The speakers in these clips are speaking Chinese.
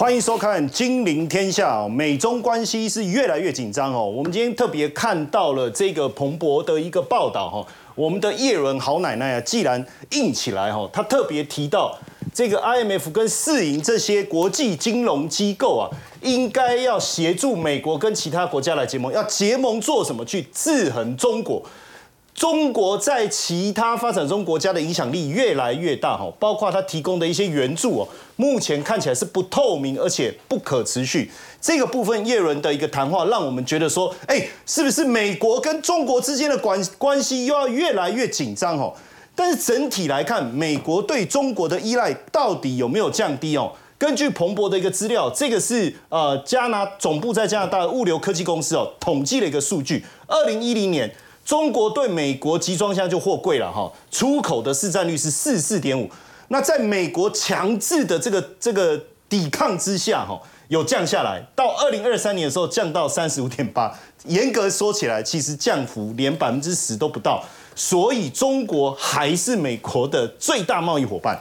欢迎收看《金陵天下》。美中关系是越来越紧张哦。我们今天特别看到了这个彭博的一个报道哈，我们的叶伦好奶奶啊，既然硬起来哈，她特别提到这个 IMF 跟世银这些国际金融机构啊，应该要协助美国跟其他国家来结盟，要结盟做什么？去制衡中国。中国在其他发展中国家的影响力越来越大哈，包括它提供的一些援助哦，目前看起来是不透明而且不可持续。这个部分叶伦的一个谈话，让我们觉得说，哎，是不是美国跟中国之间的关关系又要越来越紧张哦？但是整体来看，美国对中国的依赖到底有没有降低哦？根据彭博的一个资料，这个是呃加拿总部在加拿大的物流科技公司哦统计了一个数据，二零一零年。中国对美国集装箱就货柜了哈，出口的市占率是四四点五。那在美国强制的这个这个抵抗之下哈，有降下来，到二零二三年的时候降到三十五点八。严格说起来，其实降幅连百分之十都不到。所以中国还是美国的最大贸易伙伴。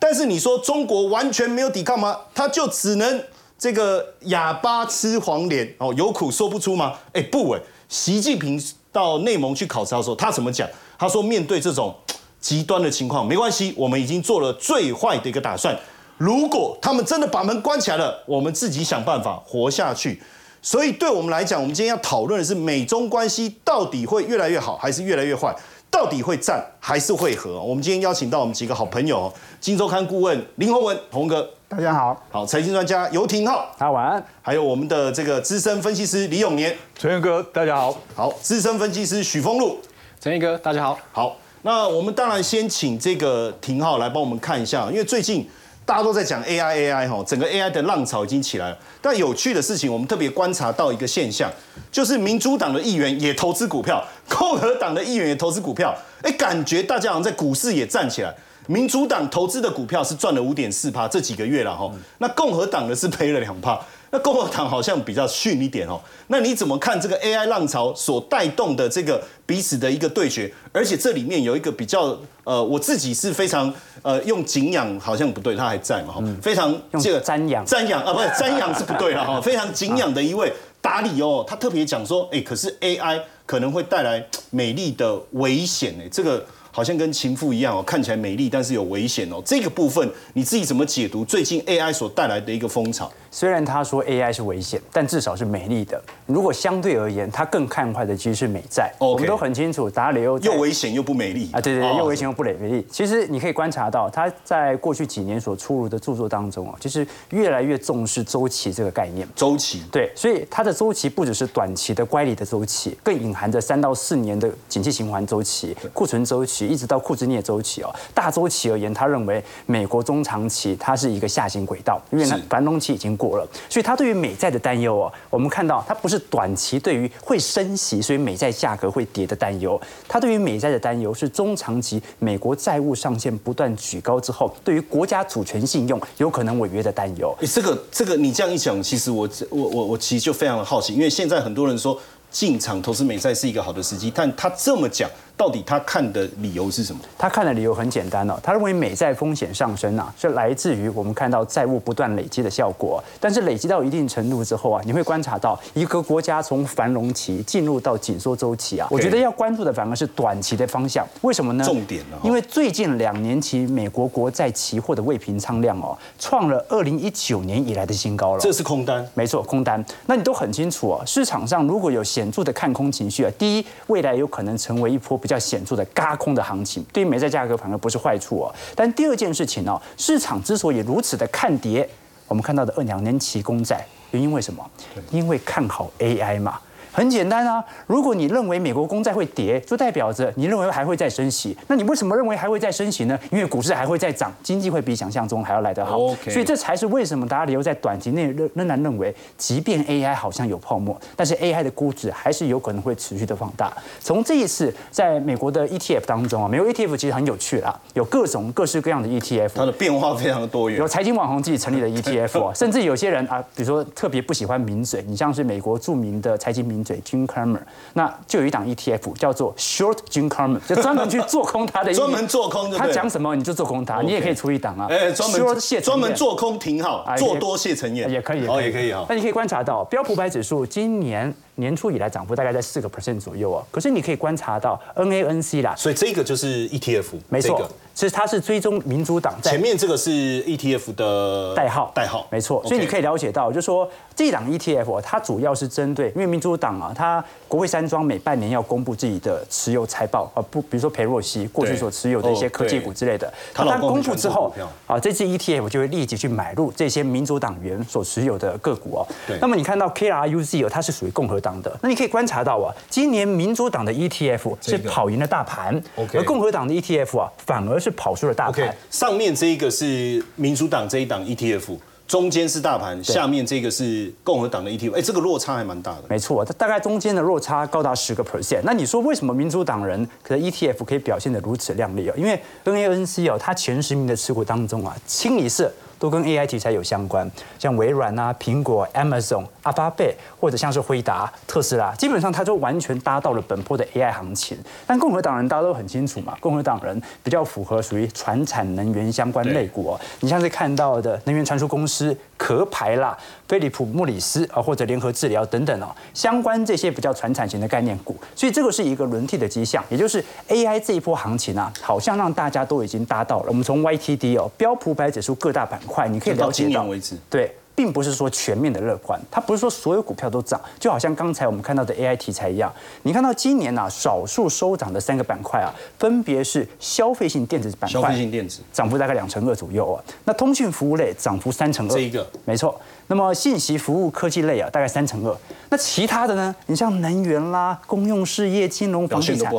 但是你说中国完全没有抵抗吗？他就只能这个哑巴吃黄连哦，有苦说不出吗？哎不哎，习近平。到内蒙去考察的时候，他怎么讲？他说：“面对这种极端的情况，没关系，我们已经做了最坏的一个打算。如果他们真的把门关起来了，我们自己想办法活下去。所以，对我们来讲，我们今天要讨论的是美中关系到底会越来越好，还是越来越坏？到底会战还是会和？我们今天邀请到我们几个好朋友，金周刊顾问林宏文，宏哥。”大家好，好财经专家游廷浩，大家晚安。还有我们的这个资深分析师李永年，陈彦哥，大家好，好资深分析师许峰路，陈彦哥，大家好，好。那我们当然先请这个廷浩来帮我们看一下，因为最近大家都在讲 AI AI 哈，整个 AI 的浪潮已经起来了。但有趣的事情，我们特别观察到一个现象，就是民主党的议员也投资股票，共和党的议员也投资股票，哎，感觉大家好像在股市也站起来。民主党投资的股票是赚了五点四趴，这几个月了哈。那共和党呢是赔了两趴。那共和党好像比较逊一点哦。那你怎么看这个 AI 浪潮所带动的这个彼此的一个对决？而且这里面有一个比较呃，我自己是非常呃用敬仰，好像不对，他还在嘛哈。非常这个瞻仰瞻仰啊，不是瞻仰是不对了哈。非常敬仰的一位达里哦，他特别讲说，哎，可是 AI 可能会带来美丽的危险哎，这个。好像跟情妇一样哦，看起来美丽，但是有危险哦。这个部分你自己怎么解读最近 AI 所带来的一个风潮？虽然他说 AI 是危险，但至少是美丽的。如果相对而言，他更看坏的其实是美债。我们都很清楚，达里欧又危险又不美丽啊！对对，又危险又不美丽。其实你可以观察到，他在过去几年所出炉的著作当中啊，就是越来越重视周期这个概念。周期对，所以它的周期不只是短期的乖离的周期，更隐含着三到四年的景气循环周期、库存周期。一直到库兹涅周期哦，大周期而言，他认为美国中长期它是一个下行轨道，因为呢繁荣期已经过了，所以他对于美债的担忧哦，我们看到它不是短期对于会升息，所以美债价格会跌的担忧，他对于美债的担忧是中长期美国债务上限不断举高之后，对于国家主权信用有可能违约的担忧。这个这个你这样一讲，其实我我我我其实就非常的好奇，因为现在很多人说进场投资美债是一个好的时机，但他这么讲。到底他看的理由是什么？他看的理由很简单哦，他认为美债风险上升啊，是来自于我们看到债务不断累积的效果。但是累积到一定程度之后啊，你会观察到一个国家从繁荣期进入到紧缩周期啊。我觉得要关注的反而是短期的方向。为什么呢？重点呢？因为最近两年期美国国债期货的未平仓量哦，创了二零一九年以来的新高了。这是空单，没错，空单。那你都很清楚哦，市场上如果有显著的看空情绪啊，第一，未来有可能成为一波。比较显著的嘎空的行情，对于美债价格反而不是坏处哦。但第二件事情哦，市场之所以如此的看跌，我们看到的二两年期公债，原因为什么？因为看好 AI 嘛。很简单啊，如果你认为美国公债会跌，就代表着你认为还会再升息。那你为什么认为还会再升息呢？因为股市还会再涨，经济会比想象中还要来得好。所以这才是为什么大家留在短期内仍仍然认为，即便 AI 好像有泡沫，但是 AI 的估值还是有可能会持续的放大。从这一次在美国的 ETF 当中啊，美国 ETF 其实很有趣啦，有各种各式各样的 ETF，它的变化非常的多元。有财经网红自己成立的 ETF，甚至有些人啊，比如说特别不喜欢名嘴，你像是美国著名的财经名。嘴 Jim Cramer，那就有一档 ETF 叫做 Short Jim Cramer，就专门去做空它的，专门做空，他讲什么你就做空它，你也可以出一档啊，哎，专门专门做空挺好，做多谢承彦。也可以，哦也可以哈。那你可以观察到标普百指数今年。年初以来涨幅大概在四个 percent 左右啊，可是你可以观察到 NANC 啦，所以这个就是 ETF，没错，其实它是追踪民主党，前面这个是 ETF 的代号，代号，没错，所以你可以了解到，就是说这档 ETF 它主要是针对，因为民主党啊，它国会山庄每半年要公布自己的持有财报啊，不，比如说裴若曦过去所持有的一些科技股之类的，它公布之后啊，这支 ETF 就会立即去买入这些民主党员所持有的个股哦。那么你看到 KRUZ 哦，它是属于共和党的，那你可以观察到啊，今年民主党的 ETF 是跑赢了大盘，而共和党的 ETF 啊，反而是跑输了大盘。上面这一个是民主党这一档 ETF，中间是大盘，下面这个是共和党的 ETF，哎，这个落差还蛮大的。没错，它大概中间的落差高达十个 percent。那你说为什么民主党人可能 ETF 可以表现得如此亮丽啊？因为 NANC 哦，它前十名的持股当中啊，清一色。都跟 AI 题材有相关，像微软啊、苹果、Amazon、阿巴贝，或者像是辉达、特斯拉，基本上它就完全搭到了本波的 AI 行情。但共和党人大家都很清楚嘛，共和党人比较符合属于传产能源相关类股哦。你像是看到的能源传输公司壳牌啦、菲利普、莫里斯啊，或者联合治疗等等哦，相关这些比较传产型的概念股。所以这个是一个轮替的迹象，也就是 AI 这一波行情啊，好像让大家都已经搭到了。我们从 YTD 哦，标普百指数各大板。块你可以了解到，对，并不是说全面的乐观，它不是说所有股票都涨，就好像刚才我们看到的 AI 题材一样。你看到今年啊，少数收涨的三个板块啊，分别是消费性电子板块，消费性电子涨幅大概两成二左右啊。那通讯服务类涨幅三成二，这一个没错。那么信息服务科技类啊，大概三成二。那其他的呢？你像能源啦、公用事业、金融、房地产。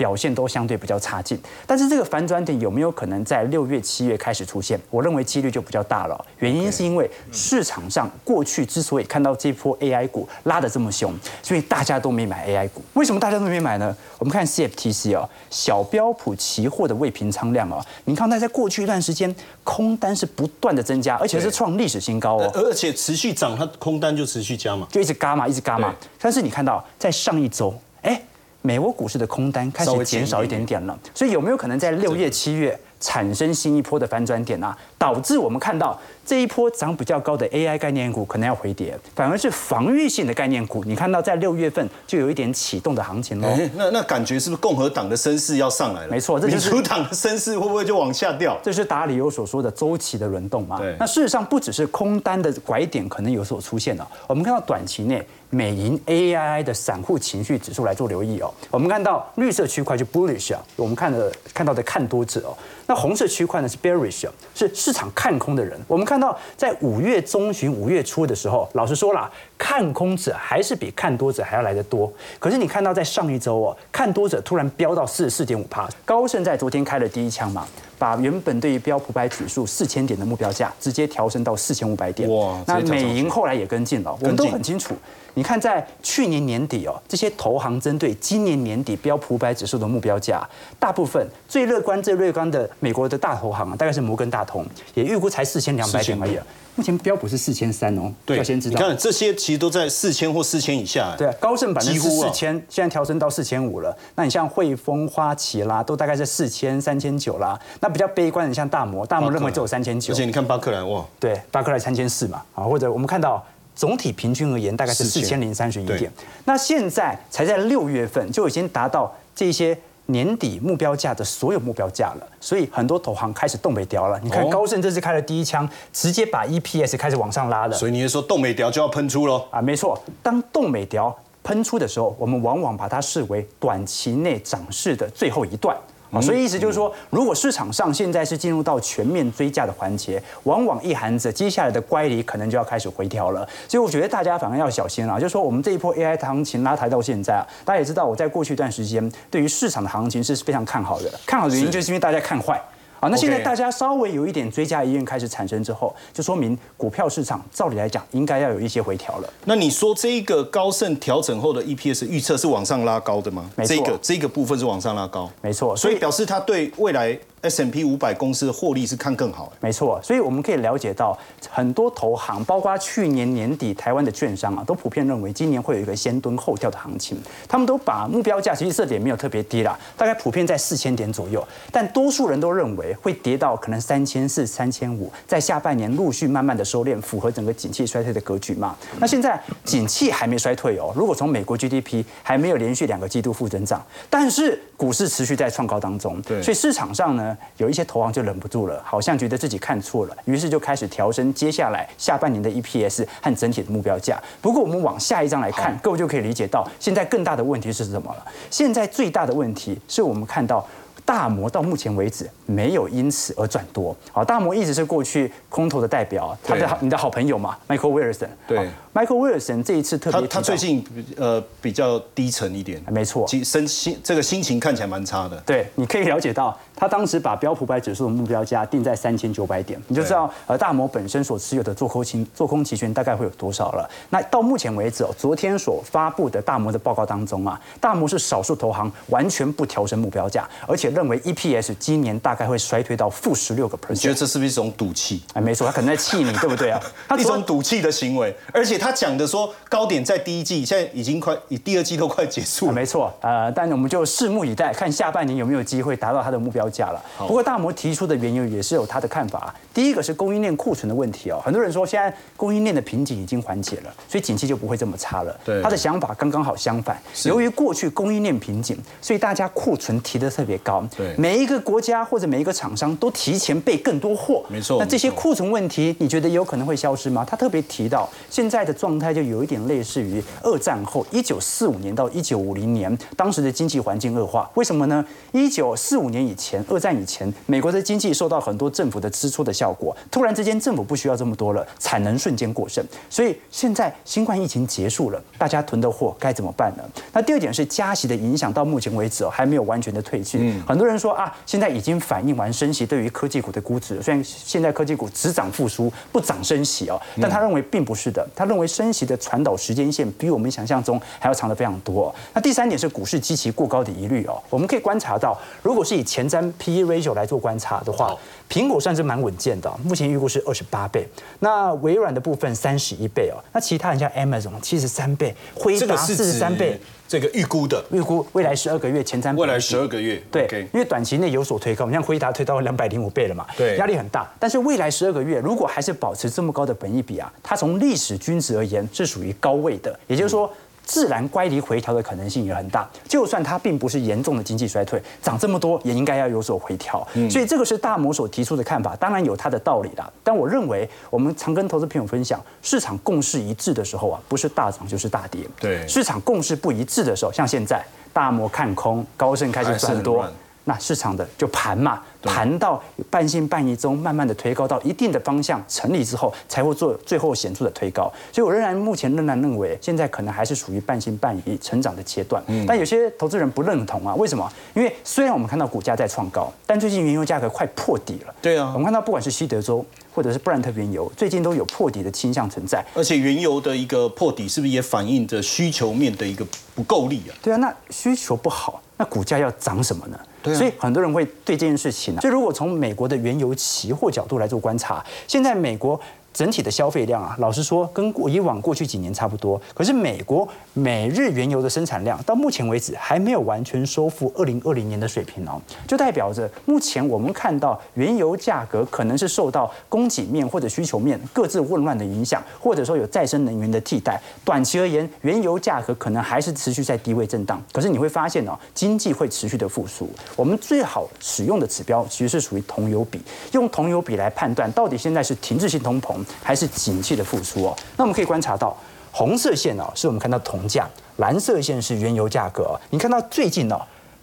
表现都相对比较差劲，但是这个反转点有没有可能在六月、七月开始出现？我认为几率就比较大了。原因是因为市场上过去之所以看到这波 AI 股拉得这么凶，所以大家都没买 AI 股。为什么大家都没买呢？我们看 CFTC 哦，小标普期货的未平仓量哦，你看它在过去一段时间空单是不断的增加，而且是创历史新高哦，而且持续涨，它空单就持续加嘛，就一直嘎嘛，一直嘎嘛。但是你看到在上一周，哎。美国股市的空单开始减少一点点了，所以有没有可能在六月、七月？产生新一波的反转点啊，导致我们看到这一波涨比较高的 AI 概念股可能要回跌，反而是防御性的概念股，你看到在六月份就有一点启动的行情喽。那那感觉是不是共和党的声势要上来了？没错，民主党的声势会不会就往下掉？这是达里欧所说的周期的轮动嘛？对。那事实上不只是空单的拐点可能有所出现了，我们看到短期内美银 AI 的散户情绪指数来做留意哦。我们看到绿色区块就 bullish 啊，我们看的看到的看多者哦。那红色区块呢是 bearish，是市场看空的人。我们看到在五月中旬、五月初的时候，老实说了，看空者还是比看多者还要来得多。可是你看到在上一周哦，看多者突然飙到四十四点五帕，高盛在昨天开了第一枪嘛，把原本对于标普百指数四千点的目标价直接调升到四千五百点。哇！那美银后来也跟进了，我们都很清楚。你看，在去年年底哦，这些投行针对今年年底标普百指数的目标价，大部分最乐观、最乐观的美国的大投行啊，大概是摩根大通，也预估才四千两百点而已。目前标普是四千三哦，对，要先知道。你看这些其实都在四千或四千以下。对，高盛百分之四千，现在调升到四千五了。那你像汇丰、花旗啦，都大概在四千、三千九啦。那比较悲观的像大摩，大摩认为只有三千九。而且你看巴克莱哇，对，巴克莱三千四嘛，啊，或者我们看到。总体平均而言，大概是四千零三十一点。那现在才在六月份就已经达到这些年底目标价的所有目标价了，所以很多投行开始动北调了。你看高盛这次开了第一枪，直接把 EPS 开始往上拉了。所以你是说动北调就要喷出喽？啊，没错。当动北调喷出的时候，我们往往把它视为短期内涨势的最后一段。啊，所以意思就是说，如果市场上现在是进入到全面追价的环节，往往意含着接下来的乖离可能就要开始回调了。所以我觉得大家反而要小心了。就是说，我们这一波 AI 行情拉抬到现在啊，大家也知道，我在过去一段时间对于市场的行情是非常看好的。看好的原因就是因为大家看坏。好，那现在大家稍微有一点追加意愿开始产生之后，就说明股票市场照理来讲应该要有一些回调了。那你说这一个高盛调整后的 EPS 预测是往上拉高的吗？没错，这个这个部分是往上拉高，没错。所以表示它对未来 S M P 五百公司的获利是看更好。没错，所以我们可以了解到，很多投行，包括去年年底台湾的券商啊，都普遍认为今年会有一个先蹲后跳的行情。他们都把目标价其实设点没有特别低啦，大概普遍在四千点左右，但多数人都认为会跌到可能三千四、三千五，在下半年陆续慢慢的收敛，符合整个景气衰退的格局嘛。那现在景气还没衰退哦，如果从美国 GDP 还没有连续两个季度负增长，但是股市持续在创高当中，对，所以市场上呢，有一些投行就忍不住了，好像觉得自己看错了，于是就开始调升接下来下半年的 EPS 和整体的目标价。不过我们往下一张来看，各位就可以理解到，现在更大的问题是什么了？现在最大的问题是我们看到。大摩到目前为止没有因此而转多。好，大摩一直是过去空头的代表，他的你的好朋友嘛，Michael Wilson。对，Michael Wilson 这一次特别，他最近呃比较低沉一点，没错，身心这个心情看起来蛮差的。对，你可以了解到，他当时把标普百指数的目标价定在三千九百点，你就知道呃大摩本身所持有的做空期做空期权大概会有多少了。那到目前为止哦，昨天所发布的大摩的报告当中啊，大摩是少数投行完全不调升目标价，而且认为 EPS 今年大概会衰退到负十六个 percent。你觉得这是不是一种赌气？哎，没错，他可能在气你，对不对啊？他一种赌气的行为，而且他讲的说高点在第一季，现在已经快，第二季都快结束了。没错，呃，但我们就拭目以待，看下半年有没有机会达到他的目标价了。不过大摩提出的原因也是有他的看法。第一个是供应链库存的问题哦，很多人说现在供应链的瓶颈已经缓解了，所以景气就不会这么差了。对，他的想法刚刚好相反。由于过去供应链瓶颈，所以大家库存提的特别高。对。每一个国家或者每一个厂商都提前备更多货，没错。那这些库存问题，你觉得有可能会消失吗？他特别提到，现在的状态就有一点类似于二战后一九四五年到一九五零年，当时的经济环境恶化。为什么呢？一九四五年以前，二战以前，美国的经济受到很多政府的支出的效果，突然之间政府不需要这么多了，产能瞬间过剩。所以现在新冠疫情结束了，大家囤的货该怎么办呢？那第二点是加息的影响，到目前为止哦还没有完全的退去。很多人说啊，现在已经反映完升息对于科技股的估值。虽然现在科技股只涨复苏，不涨升息哦，但他认为并不是的。他认为升息的传导时间线比我们想象中还要长的非常多。那第三点是股市基期过高的疑虑哦。我们可以观察到，如果是以前瞻 P/E ratio 来做观察的话，苹果算是蛮稳健的，目前预估是二十八倍。那微软的部分三十一倍哦。那其他人像 Amazon 七十三倍，辉达四十三倍。这个预估的预估未来十二个月前瞻，未来十二个月对，因为短期内有所推高，像辉达推到两百零五倍了嘛，对，压力很大。但是未来十二个月如果还是保持这么高的本益比啊，它从历史均值而言是属于高位的，也就是说。自然乖离回调的可能性也很大，就算它并不是严重的经济衰退，涨这么多也应该要有所回调。所以这个是大摩所提出的看法，当然有它的道理的。但我认为，我们常跟投资朋友分享，市场共识一致的时候啊，不是大涨就是大跌。对，市场共识不一致的时候，像现在大摩看空，高盛开始转多。那市场的就盘嘛，盘到半信半疑中，慢慢的推高到一定的方向成立之后，才会做最后显著的推高。所以我仍然目前仍然认为，现在可能还是属于半信半疑成长的阶段。嗯但有些投资人不认同啊，为什么？因为虽然我们看到股价在创高，但最近原油价格快破底了。对啊，我们看到不管是西德州或者是布兰特原油，最近都有破底的倾向存在。而且原油的一个破底，是不是也反映着需求面的一个不够力啊？对啊，那需求不好，那股价要涨什么呢？对所以很多人会对这件事情呢，就如果从美国的原油期货角度来做观察，现在美国。整体的消费量啊，老实说，跟过以往过去几年差不多。可是美国每日原油的生产量到目前为止还没有完全收复二零二零年的水平哦，就代表着目前我们看到原油价格可能是受到供给面或者需求面各自混乱的影响，或者说有再生能源的替代。短期而言，原油价格可能还是持续在低位震荡。可是你会发现哦，经济会持续的复苏。我们最好使用的指标其实是属于铜油比，用铜油比来判断到底现在是停滞性通膨。还是景气的复苏哦。那我们可以观察到，红色线哦，是我们看到铜价；蓝色线是原油价格。你看到最近哦，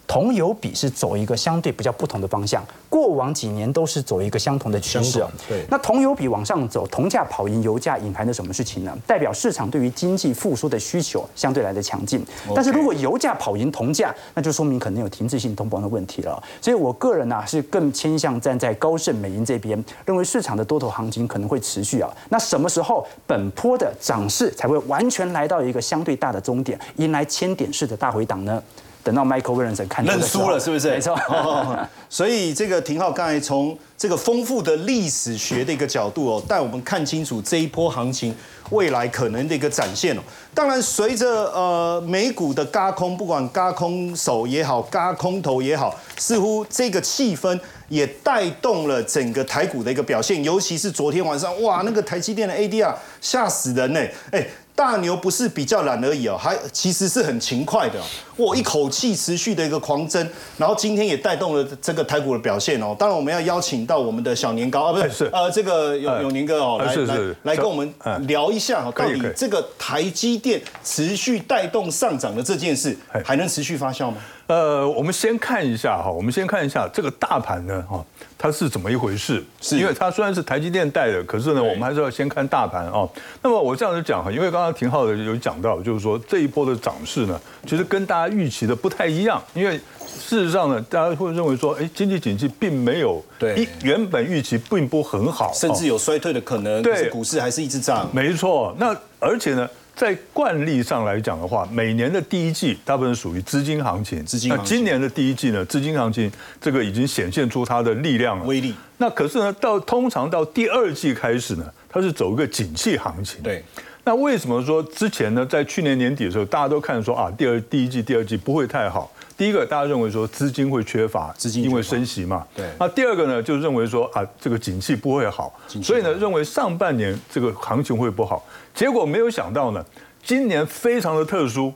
铜油比是走一个相对比较不同的方向。过往几年都是走一个相同的趋势对。那铜油比往上走，铜价跑赢油价，隐含着什么事情呢？代表市场对于经济复苏的需求相对来的强劲。但是如果油价跑赢铜价，那就说明可能有停滞性通膨的问题了。所以我个人呢是更倾向站在高盛美银这边，认为市场的多头行情可能会持续啊。那什么时候本坡的涨势才会完全来到一个相对大的终点，迎来千点式的大回档呢？等到 Michael Williamson 看认输了，是不是？没错。所以这个廷浩刚才从这个丰富的历史学的一个角度哦，带我们看清楚这一波行情未来可能的一个展现哦。当然，随着呃美股的嘎空，不管嘎空手也好，嘎空头也好，似乎这个气氛也带动了整个台股的一个表现。尤其是昨天晚上，哇，那个台积电的 ADR 吓死人呢！哎。大牛不是比较懒而已哦，还其实是很勤快的。哇，一口气持续的一个狂增，然后今天也带动了这个台股的表现哦。当然，我们要邀请到我们的小年糕啊，不是呃，这个永永年哥哦，来来来跟我们聊一下哈，到底这个台积电持续带动上涨的这件事，还能持续发酵吗？呃，我们先看一下哈，我们先看一下这个大盘呢哈，它是怎么一回事？是因为它虽然是台积电带的，可是呢，我们还是要先看大盘啊。那么我这样子讲哈，因为刚刚廷浩的有讲到，就是说这一波的涨势呢，其实跟大家预期的不太一样。因为事实上呢，大家会认为说，哎，经济景气并没有对原本预期并不很好，甚至有衰退的可能。对，股市还是一直涨。没错，那而且呢？在惯例上来讲的话，每年的第一季大部分属于资金行情。资金。那今年的第一季呢，资金行情这个已经显现出它的力量了。威力。那可是呢，到通常到第二季开始呢，它是走一个景气行情。对。那为什么说之前呢，在去年年底的时候，大家都看说啊，第二第一季、第二季不会太好。第一个，大家认为说资金会缺乏，资金因为升息嘛。对。那第二个呢，就认为说啊，这个景气不会好，所以呢，认为上半年这个行情会不好。结果没有想到呢。今年非常的特殊，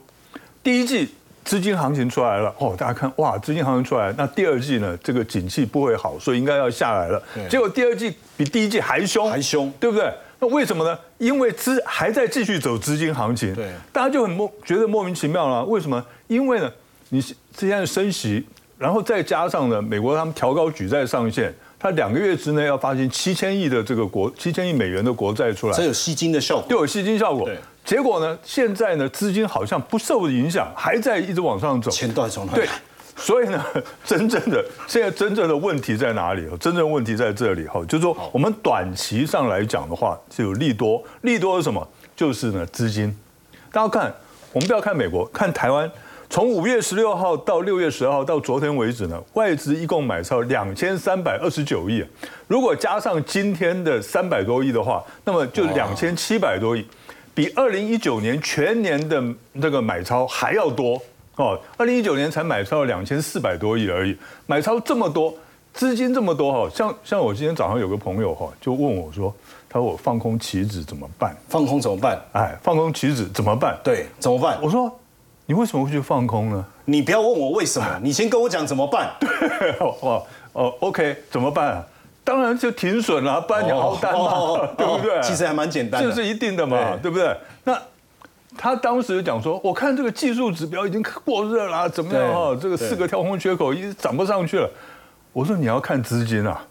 第一季资金行情出来了哦，大家看哇，资金行情出来，那第二季呢，这个景气不会好，所以应该要下来了。结果第二季比第一季还凶，还凶，对不对？那为什么呢？因为资还在继续走资金行情，对，大家就很莫觉得莫名其妙了。为什么？因为呢，你现在升息，然后再加上呢，美国他们调高举债上限。它两个月之内要发行七千亿的这个国七千亿美元的国债出来，这有吸金的效果，又有吸金效果。结果呢，现在呢资金好像不受影响，还在一直往上走，钱都在从哪对，所以呢，真正的现在真正的问题在哪里？真正问题在这里哈，就是说我们短期上来讲的话，就有利多，利多是什么？就是呢资金。大家看，我们不要看美国，看台湾。从五月十六号到六月十二号到昨天为止呢，外资一共买超两千三百二十九亿。如果加上今天的三百多亿的话，那么就两千七百多亿，比二零一九年全年的这个买超还要多哦。二零一九年才买超两千四百多亿而已，买超这么多，资金这么多哈。像像我今天早上有个朋友哈，就问我说，他说我放空期指怎么办？放空怎么办？哎，放空期指怎么办？对，怎么办？我说。你为什么会去放空呢？你不要问我为什么，你先跟我讲怎么办。对，哦哦，OK，怎么办？当然就停损了，不然你熬单嘛，对不对？其实还蛮简单，这是一定的嘛，对不对？那他当时讲说，我看这个技术指标已经过热了，怎么样哈？这个四个跳空缺口已经涨不上去了。我说你要看资金啊。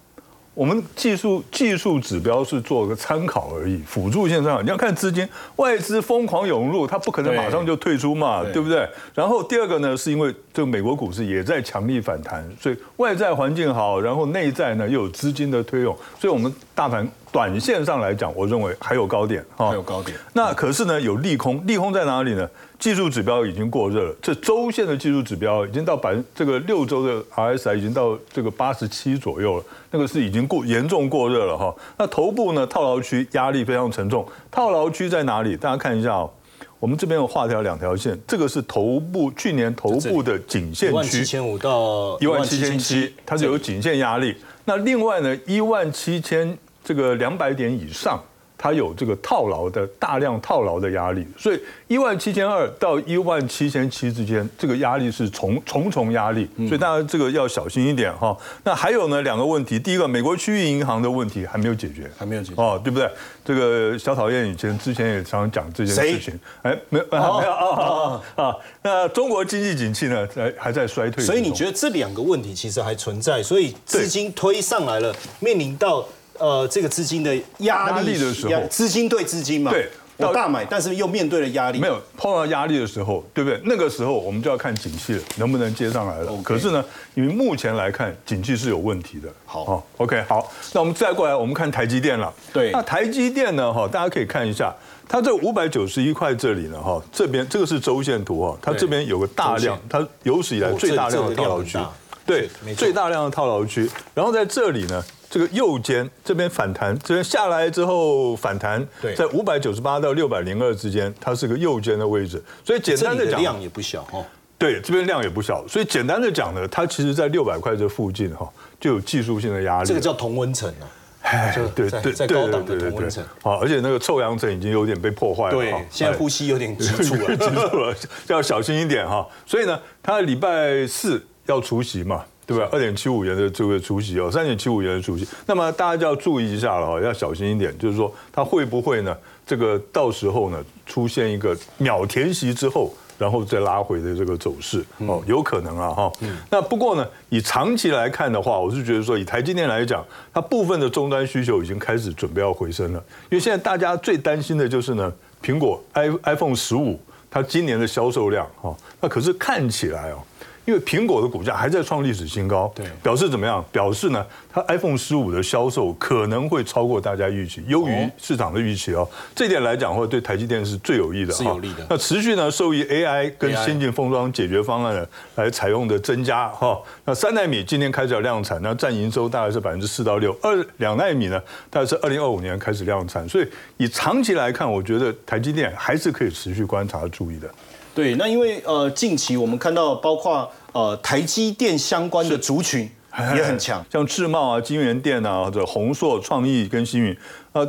我们技术技术指标是做个参考而已，辅助线上你要看资金外资疯狂涌入，它不可能马上就退出嘛，对不对？然后第二个呢，是因为这个美国股市也在强力反弹，所以外在环境好，然后内在呢又有资金的推动，所以我们大盘。短线上来讲，我认为还有高点哈，还有高点。那可是呢，有利空，利空在哪里呢？技术指标已经过热了，这周线的技术指标已经到百分这个六周的 RSI 已经到这个八十七左右了，那个是已经过严重过热了哈。那头部呢，套牢区压力非常沉重，套牢区在哪里？大家看一下哦，我们这边有画条两条线，这个是头部去年头部的颈线区，一万七千五到一万七千七，它是有颈线压力。那另外呢，一万七千。这个两百点以上。它有这个套牢的大量套牢的压力，所以一万七千二到一万七千七之间，这个压力是重重重压力，所以大家这个要小心一点哈。那还有呢两个问题，第一个美国区域银行的问题还没有解决，还没有解决哦，对不对？这个小讨厌以前之前也常常讲这件事情，哎，没有没有啊啊！那中国经济景气呢，还还在衰退，所以你觉得这两个问题其实还存在，所以资金推上来了，面临到。呃，这个资金的压力的时候，资金对资金嘛。对，我大买，但是又面对了压力。没有碰到压力的时候，对不对？那个时候我们就要看景气了，能不能接上来了。可是呢，因为目前来看，景气是有问题的。好，OK，好，那我们再过来，我们看台积电了。对，那台积电呢？哈，大家可以看一下，它这五百九十一块这里呢，哈，这边这个是周线图哈，它这边有个大量，它有史以来最大量的套牢区。对，最大量的套牢区。然后在这里呢。这个右肩这边反弹，这边下来之后反弹，在五百九十八到六百零二之间，它是个右肩的位置。所以简单的讲，量也不小哦。对，这边量也不小。所以简单的讲呢，它其实在六百块这附近哈，就有技术性的压力。这个叫同温层啊。哎，对对在高档的同温层。好，而且那个臭氧层已经有点被破坏了。对，现在呼吸有点急促了，急促了，要小心一点哈。所以呢，他礼拜四要除息嘛。对吧？二点七五元的这个除息哦，三点七五元的除息，那么大家就要注意一下了哦，要小心一点，就是说它会不会呢？这个到时候呢出现一个秒填息之后，然后再拉回的这个走势哦，有可能啊哈。那不过呢，以长期来看的话，我是觉得说，以台积电来讲，它部分的终端需求已经开始准备要回升了，因为现在大家最担心的就是呢，苹果 i iPhone 十五它今年的销售量哈，那可是看起来哦。因为苹果的股价还在创历史新高，对，表示怎么样？表示呢，它 iPhone 十五的销售可能会超过大家预期，优于市场的预期哦。这点来讲，或者对台积电是最有益的，是有利的。那持续呢，受益 AI 跟先进封装解决方案呢来采用的增加哈。那三纳米今天开始要量产，那占营收大概是百分之四到六。二两纳米呢，大概是二零二五年开始量产。所以以长期来看，我觉得台积电还是可以持续观察注意的。对，那因为呃，近期我们看到包括。呃，台积电相关的族群也很强，像智茂啊、金源电啊，或者宏硕、创意跟星云。呃，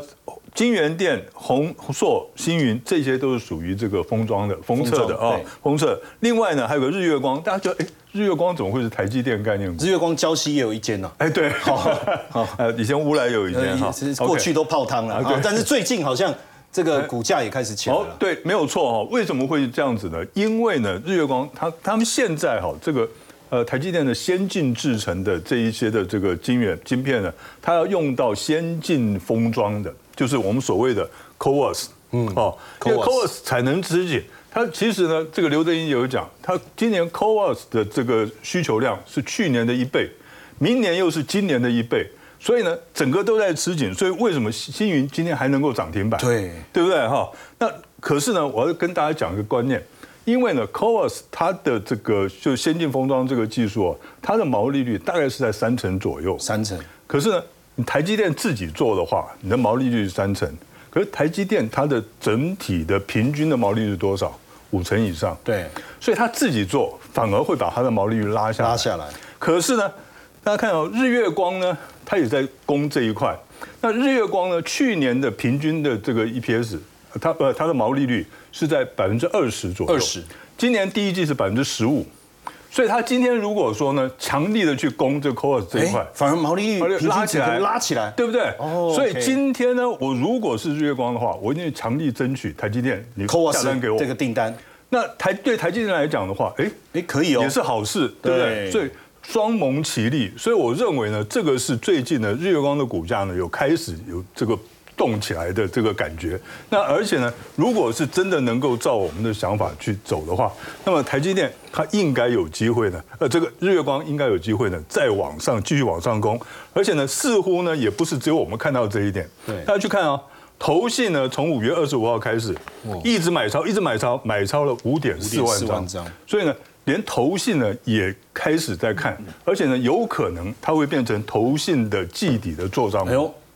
金源电、宏硕、星云这些都是属于这个封装的、封测的啊，封测。另外呢，还有个日月光，大家觉得哎，日月光怎么会是台积电概念日月光礁溪也有一间呢。哎，对，好，好，呃，以前乌来有一间哈，过去都泡汤了，但是最近好像这个股价也开始起来了。对，没有错哈。为什么会这样子呢？因为呢，日月光它他们现在哈这个。呃，台积电的先进制成的这一些的这个晶圆晶片呢，它要用到先进封装的，就是我们所谓的 CoWoS，嗯，哦，因为 CoWoS 才能吃紧。它其实呢，这个刘德英有讲，他今年 CoWoS 的这个需求量是去年的一倍，明年又是今年的一倍，所以呢，整个都在吃紧。所以为什么星云今天还能够涨停板？对，对不对？哈，那可是呢，我要跟大家讲一个观念。因为呢，CoWoS 它的这个就先进封装这个技术，它的毛利率大概是在三成左右。三成。可是呢，你台积电自己做的话，你的毛利率是三成。可是台积电它的整体的平均的毛利率多少？五成以上。对。所以它自己做，反而会把它的毛利率拉下拉下来。可是呢，大家看哦日月光呢，它也在攻这一块。那日月光呢，去年的平均的这个 EPS，它呃它的毛利率。是在百分之二十左右，二十。今年第一季是百分之十五，所以他今天如果说呢，强力的去攻这 CoWoS 这一块，反而毛利率拉起来，拉起来，对不对？哦。所以今天呢，我如果是日月光的话，我一定强力争取台积电，你下单给我这个订单。那台对台积电来讲的话，哎哎，可以哦，也是好事，对不对？所以双蒙其利，所以我认为呢，这个是最近呢，日月光的股价呢有开始有这个。动起来的这个感觉，那而且呢，如果是真的能够照我们的想法去走的话，那么台积电它应该有机会呢，呃，这个日月光应该有机会呢，再往上继续往上攻，而且呢，似乎呢也不是只有我们看到这一点，对，大家去看啊，投信呢从五月二十五号开始，一直买超，一直买超，买超了五点四万张，所以呢，连投信呢也开始在看，而且呢，有可能它会变成投信的季底的做账。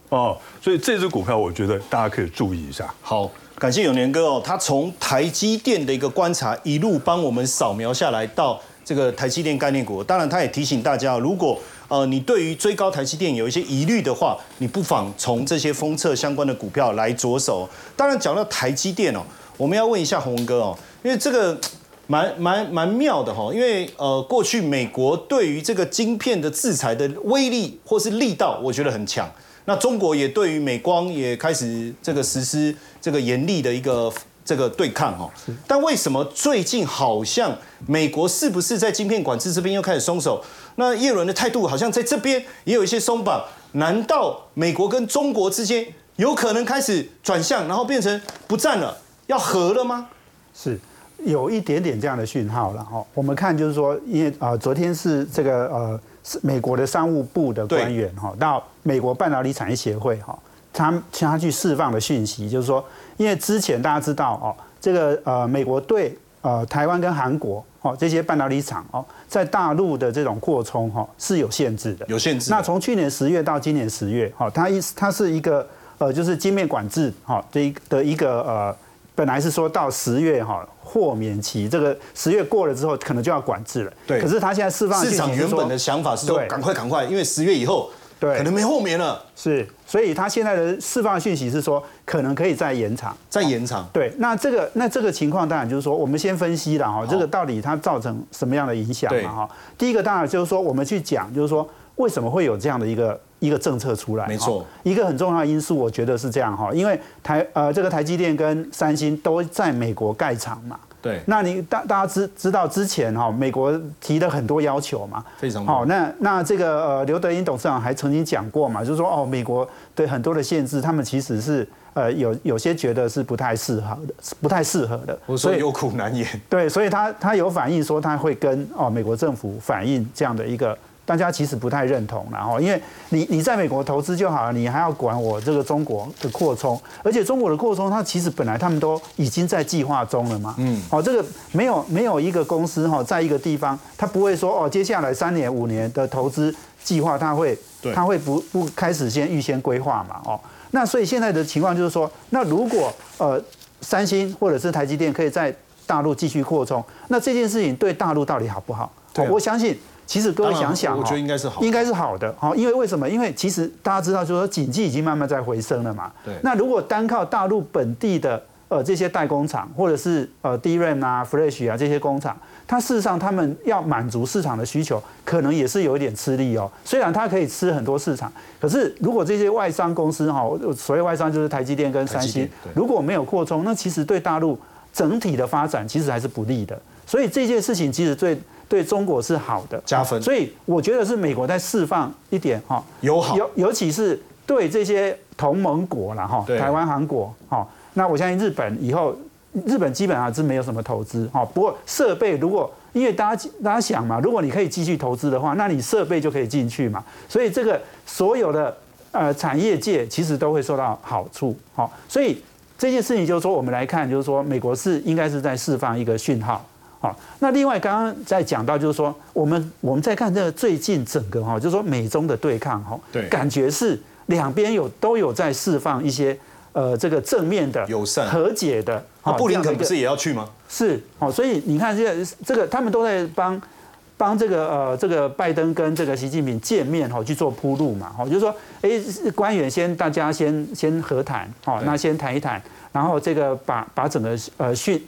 哦，所以这只股票我觉得大家可以注意一下。好，感谢永年哥哦，他从台积电的一个观察一路帮我们扫描下来到这个台积电概念股。当然，他也提醒大家，如果呃你对于追高台积电有一些疑虑的话，你不妨从这些封测相关的股票来着手。当然，讲到台积电哦，我们要问一下洪文哥哦，因为这个蛮蛮蛮妙的哈，因为呃过去美国对于这个晶片的制裁的威力或是力道，我觉得很强。那中国也对于美光也开始这个实施这个严厉的一个这个对抗哈，但为什么最近好像美国是不是在晶片管制这边又开始松手？那叶伦的态度好像在这边也有一些松绑，难道美国跟中国之间有可能开始转向，然后变成不战了，要和了吗？是有一点点这样的讯号了哈。我们看就是说，因为啊，昨天是这个呃，美国的商务部的官员哈，到美国半导体产业协会哈，他他去释放的讯息，就是说，因为之前大家知道哦，这个呃，美国对呃台湾跟韩国哦这些半导体厂哦，在大陆的这种扩充哈是有限制的，有限制。那从去年十月到今年十月哈，它一它是一个呃，就是晶面管制哈的一的一个呃。本来是说到十月哈豁免期，这个十月过了之后，可能就要管制了。对。可是他现在释放市场原本的想法是说，赶快赶快，因为十月以后，对，可能没豁免了。是，所以他现在的释放讯息是说，可能可以再延长，再延长。对，那这个那这个情况当然就是说，我们先分析了哈，这个到底它造成什么样的影响嘛哈？第一个当然就是说，我们去讲，就是说为什么会有这样的一个。一个政策出来，没错，一个很重要的因素，我觉得是这样哈，因为台呃这个台积电跟三星都在美国盖厂嘛，对，那你大大家知知道之前哈，美国提了很多要求嘛，非常好，那那这个呃刘德英董事长还曾经讲过嘛，就是说哦美国对很多的限制，他们其实是呃有有些觉得是不太适合的，不太适合的，所以有苦难言，对，所以他他有反映说他会跟哦美国政府反映这样的一个。大家其实不太认同，然后因为你你在美国投资就好了，你还要管我这个中国的扩充，而且中国的扩充，它其实本来他们都已经在计划中了嘛。嗯，好，这个没有没有一个公司哈，在一个地方，他不会说哦，接下来三年五年的投资计划，他会他会不不开始先预先规划嘛？哦，那所以现在的情况就是说，那如果呃三星或者是台积电可以在大陆继续扩充，那这件事情对大陆到底好不好？我相信。其实各位想想，我觉得应该是好，应该是好的，哈，因为为什么？因为其实大家知道，就是说，经济已经慢慢在回升了嘛。对。那如果单靠大陆本地的呃这些代工厂，或者是呃 DRAM 啊、Flash 啊这些工厂，它事实上他们要满足市场的需求，可能也是有一点吃力哦。虽然它可以吃很多市场，可是如果这些外商公司哈，所谓外商就是台积电跟三星，如果没有扩充，那其实对大陆整体的发展其实还是不利的。所以这件事情其实最。对中国是好的加分，所以我觉得是美国在释放一点哈友好，尤尤其是对这些同盟国了哈，台湾、韩国哈。那我相信日本以后，日本基本上是没有什么投资哈。不过设备如果因为大家大家想嘛，如果你可以继续投资的话，那你设备就可以进去嘛。所以这个所有的呃产业界其实都会受到好处哈。所以这件事情就是说，我们来看就是说，美国是应该是在释放一个讯号。好，那另外刚刚在讲到，就是说，我们我们在看这个最近整个哈，就是说美中的对抗哈，对，感觉是两边有都有在释放一些呃这个正面的友善和解的。那布林肯不是也要去吗？是，哦，所以你看，这这个他们都在帮帮这个呃这个拜登跟这个习近平见面哈去做铺路嘛，哈，就是说，哎，官员先大家先先和谈，哦，那先谈一谈，然后这个把把整个呃讯。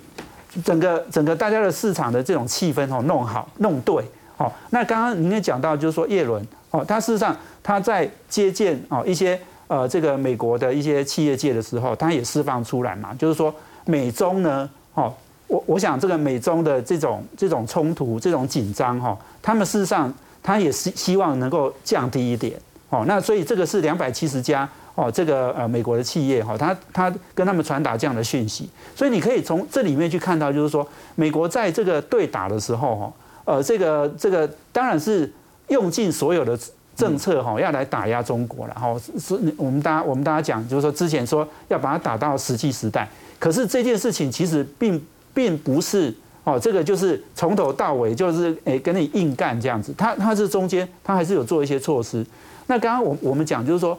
整个整个大家的市场的这种气氛哦弄好弄对哦，那刚刚您也讲到就是说叶伦哦，他事实上他在接见哦一些呃这个美国的一些企业界的时候，他也释放出来嘛，就是说美中呢哦，我我想这个美中的这种这种冲突这种紧张哈，他们事实上他也是希望能够降低一点哦，那所以这个是两百七十家。哦，这个呃，美国的企业哈，他他跟他们传达这样的讯息，所以你可以从这里面去看到，就是说，美国在这个对打的时候哈，呃，这个这个当然是用尽所有的政策哈，要来打压中国了哈。是，我们大家我们大家讲，就是说之前说要把它打到石器时代，可是这件事情其实并并不是哦，这个就是从头到尾就是诶跟你硬干这样子，他他是中间他还是有做一些措施。那刚刚我我们讲就是说。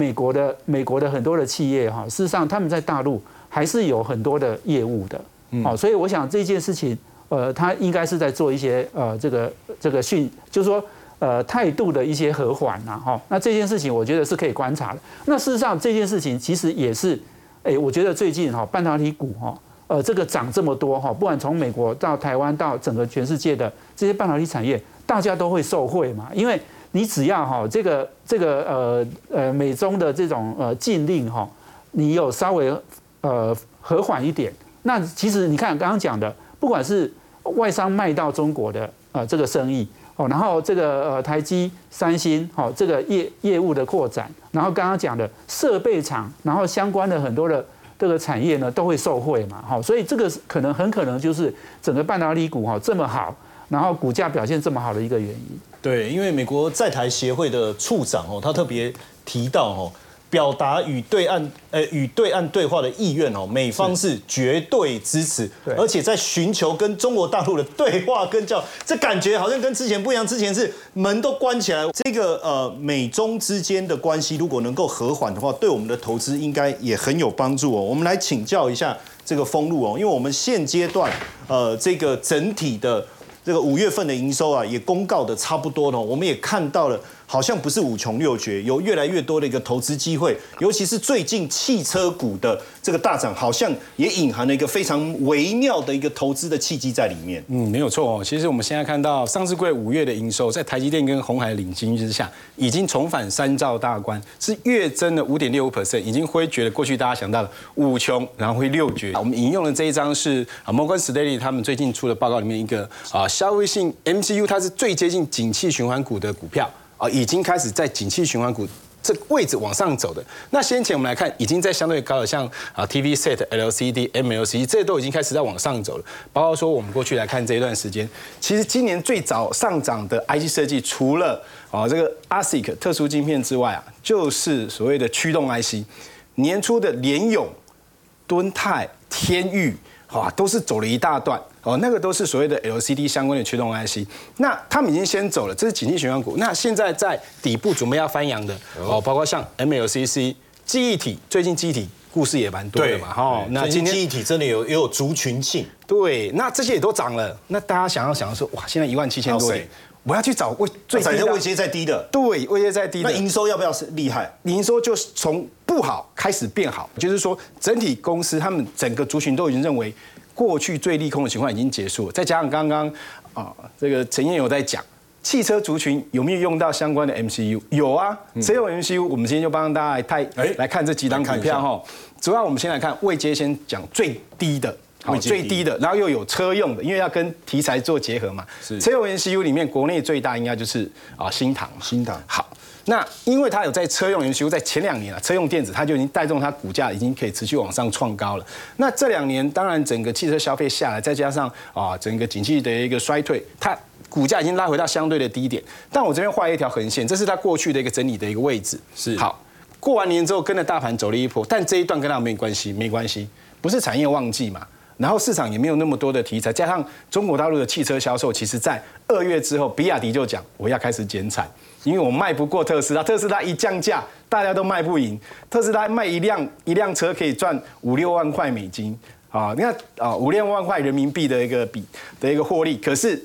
美国的美国的很多的企业哈，事实上他们在大陆还是有很多的业务的，哦，所以我想这件事情，呃，他应该是在做一些呃这个这个训，就是说呃态度的一些和缓呐，哈，那这件事情我觉得是可以观察的。那事实上这件事情其实也是，哎，我觉得最近哈半导体股哈，呃这个涨这么多哈，不管从美国到台湾到整个全世界的这些半导体产业，大家都会受惠嘛，因为。你只要哈这个这个呃呃美中的这种呃禁令哈，你有稍微呃和缓一点，那其实你看刚刚讲的，不管是外商卖到中国的呃这个生意，哦，然后这个呃台积、三星，哦这个业业务的扩展，然后刚刚讲的设备厂，然后相关的很多的这个产业呢都会受惠嘛，好，所以这个可能很可能就是整个半导体股哈这么好，然后股价表现这么好的一个原因。对，因为美国在台协会的处长哦，他特别提到哦。表达与对岸呃与对岸对话的意愿哦，美方是绝对支持，而且在寻求跟中国大陆的对话跟叫，这感觉好像跟之前不一样。之前是门都关起来，这个呃美中之间的关系如果能够和缓的话，对我们的投资应该也很有帮助哦。我们来请教一下这个封路哦，因为我们现阶段呃这个整体的这个五月份的营收啊也公告的差不多了，我们也看到了。好像不是五穷六绝，有越来越多的一个投资机会，尤其是最近汽车股的这个大涨，好像也隐含了一个非常微妙的一个投资的契机在里面。嗯，没有错哦。其实我们现在看到上市柜五月的营收，在台积电跟红海领军之下，已经重返三兆大关，是月增的五点六五 percent，已经挥绝了过去大家想到的五穷，然后会六绝。我们引用的这一张是啊摩根士丹利他们最近出的报告里面一个啊消费性 MCU，它是最接近景气循环股的股票。啊，已经开始在景气循环股这位置往上走的。那先前我们来看，已经在相对高的，像啊 TV set、LCD、MLC 这些都已经开始在往上走了。包括说我们过去来看这一段时间，其实今年最早上涨的 IC 设计，除了啊这个 ASIC 特殊晶片之外啊，就是所谓的驱动 IC。年初的联咏、敦泰、天域。啊，都是走了一大段哦，那个都是所谓的 LCD 相关的驱动 IC，那他们已经先走了，这是景气循环股。那现在在底部准备要翻扬的哦，包括像 MLCC 记忆体，最近记忆体故事也蛮多的嘛，哈。那今天记忆体真的有也有族群性，对，那这些也都涨了。那大家想要想要说，哇，现在一万七千多点，我要去找位最低位阶再低的，对，位阶再低的，那营收要不要是厉害？营收就是从不好开始变好，就是说整体公司他们整个族群都已经认为过去最利空的情况已经结束了，再加上刚刚啊这个陈燕有在讲汽车族群有没有用到相关的 MCU？有啊，谁有 MCU？我们今天就帮大家来太来看这几档股票哈。主要我们先来看位阶，先讲最低的，好最低的，然后又有车用的，因为要跟题材做结合嘛。是车用 MCU 里面国内最大应该就是啊新唐，新唐好。那因为它有在车用元修，在前两年啊，车用电子它就已经带动它股价已经可以持续往上创高了。那这两年当然整个汽车消费下来，再加上啊整个景气的一个衰退，它股价已经拉回到相对的低点。但我这边画一条横线，这是它过去的一个整理的一个位置。是好，过完年之后跟着大盘走了一波，但这一段跟它没关系，没关系，不是产业旺季嘛。然后市场也没有那么多的题材，加上中国大陆的汽车销售，其实在二月之后，比亚迪就讲我要开始减产。因为我卖不过特斯拉，特斯拉一降价，大家都卖不赢。特斯拉卖一辆一辆车可以赚五六万块美金啊！你看啊，五六万块人民币的一个比的一个获利，可是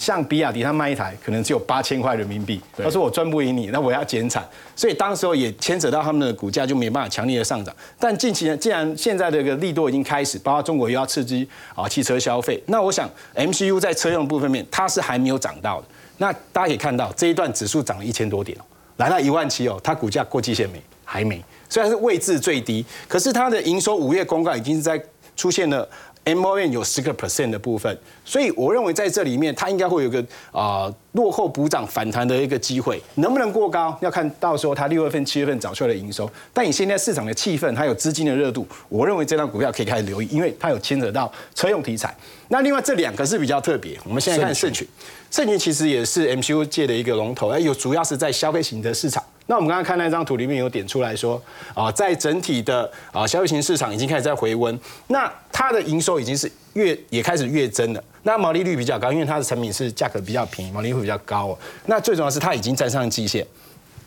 像比亚迪，他卖一台可能只有八千块人民币。他说我赚不赢你，那我要减产，所以当时候也牵扯到他们的股价就没办法强烈的上涨。但近期呢，既然现在这个利多已经开始，包括中国又要刺激啊汽车消费，那我想 MCU 在车用部分面，它是还没有涨到的。那大家可以看到，这一段指数涨了一千多点哦，来到一万七哦，它股价过季线没？还没，虽然是位置最低，可是它的营收五月公告已经是在出现了 M O N 有十个 percent 的部分，所以我认为在这里面它应该会有个啊落后补涨反弹的一个机会，能不能过高要看到时候它六月份、七月份找出来的营收。但以现在市场的气氛还有资金的热度，我认为这张股票可以开始留意，因为它有牵扯到车用题材。那另外这两个是比较特别，我们现在看盛群。盛群其实也是 MCU 界的一个龙头，哎，有主要是在消费型的市场。那我们刚刚看那张图里面有点出来说，啊，在整体的啊消费型市场已经开始在回温，那它的营收已经是越也开始越增了，那毛利率比较高，因为它的产品是价格比较便宜，毛利率比较高哦。那最重要是它已经站上季线，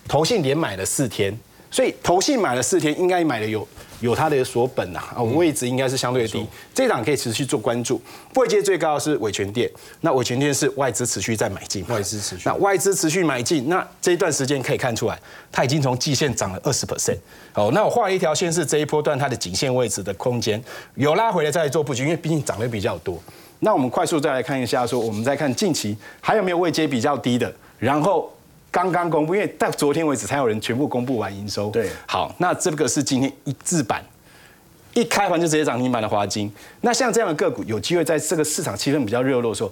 投信连买了四天，所以投信买了四天，应该买了有。有它的锁本呐，啊，位置应该是相对低，这档可以持续做关注。位阶最高的是伟全店，那伟全店是外资持续在买进，外资持续，那外资持续买进，那这一段时间可以看出来，它已经从季线涨了二十 percent。哦，那我画一条线是这一波段它的颈线位置的空间，有拉回来再做布局，因为毕竟涨得比较多。那我们快速再来看一下，说我们再看近期还有没有位阶比较低的，然后。刚刚公布，因为到昨天为止才有人全部公布完营收。对，好，那这个是今天一字板，一开盘就直接涨停板的华金。那像这样的个股，有机会在这个市场气氛比较热络的时候，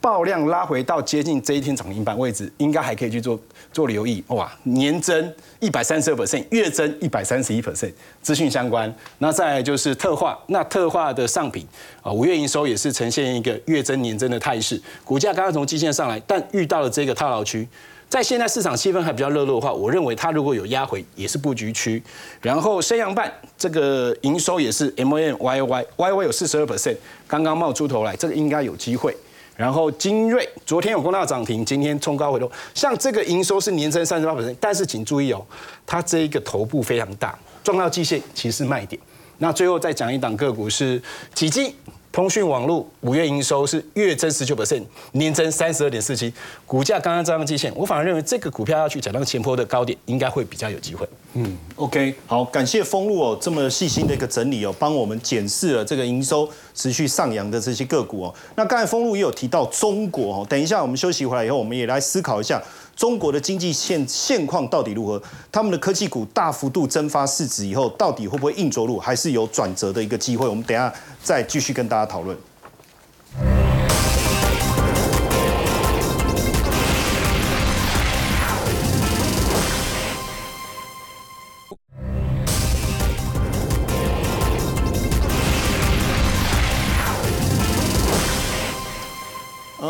爆量拉回到接近这一天涨停板位置，应该还可以去做做留意。哇，年增一百三十二 percent，月增一百三十一 percent，资讯相关。那再来就是特化，那特化的上品啊，五月营收也是呈现一个月增年增的态势，股价刚刚从基线上来，但遇到了这个套牢区。在现在市场气氛还比较热络的话，我认为它如果有压回，也是布局区。然后升阳半这个营收也是 M N Y Y Y Y 有四十二 percent，刚刚冒出头来，这个应该有机会。然后精锐昨天有公道涨停，今天冲高回落，像这个营收是年增三十八 percent，但是请注意哦，它这一个头部非常大，撞到季线其实是卖点。那最后再讲一档个股是几基。通讯网络五月营收是月增十九 percent，年增三十二点四七，股价刚刚站上季线，我反而认为这个股票要去找到前坡的高点，应该会比较有机会。嗯，OK，好，感谢丰路哦这么细心的一个整理哦，帮我们检视了这个营收持续上扬的这些个股哦。那刚才峰露也有提到中国哦，等一下我们休息回来以后，我们也来思考一下中国的经济现现况到底如何？他们的科技股大幅度蒸发市值以后，到底会不会硬着陆，还是有转折的一个机会？我们等下再继续跟大家讨论。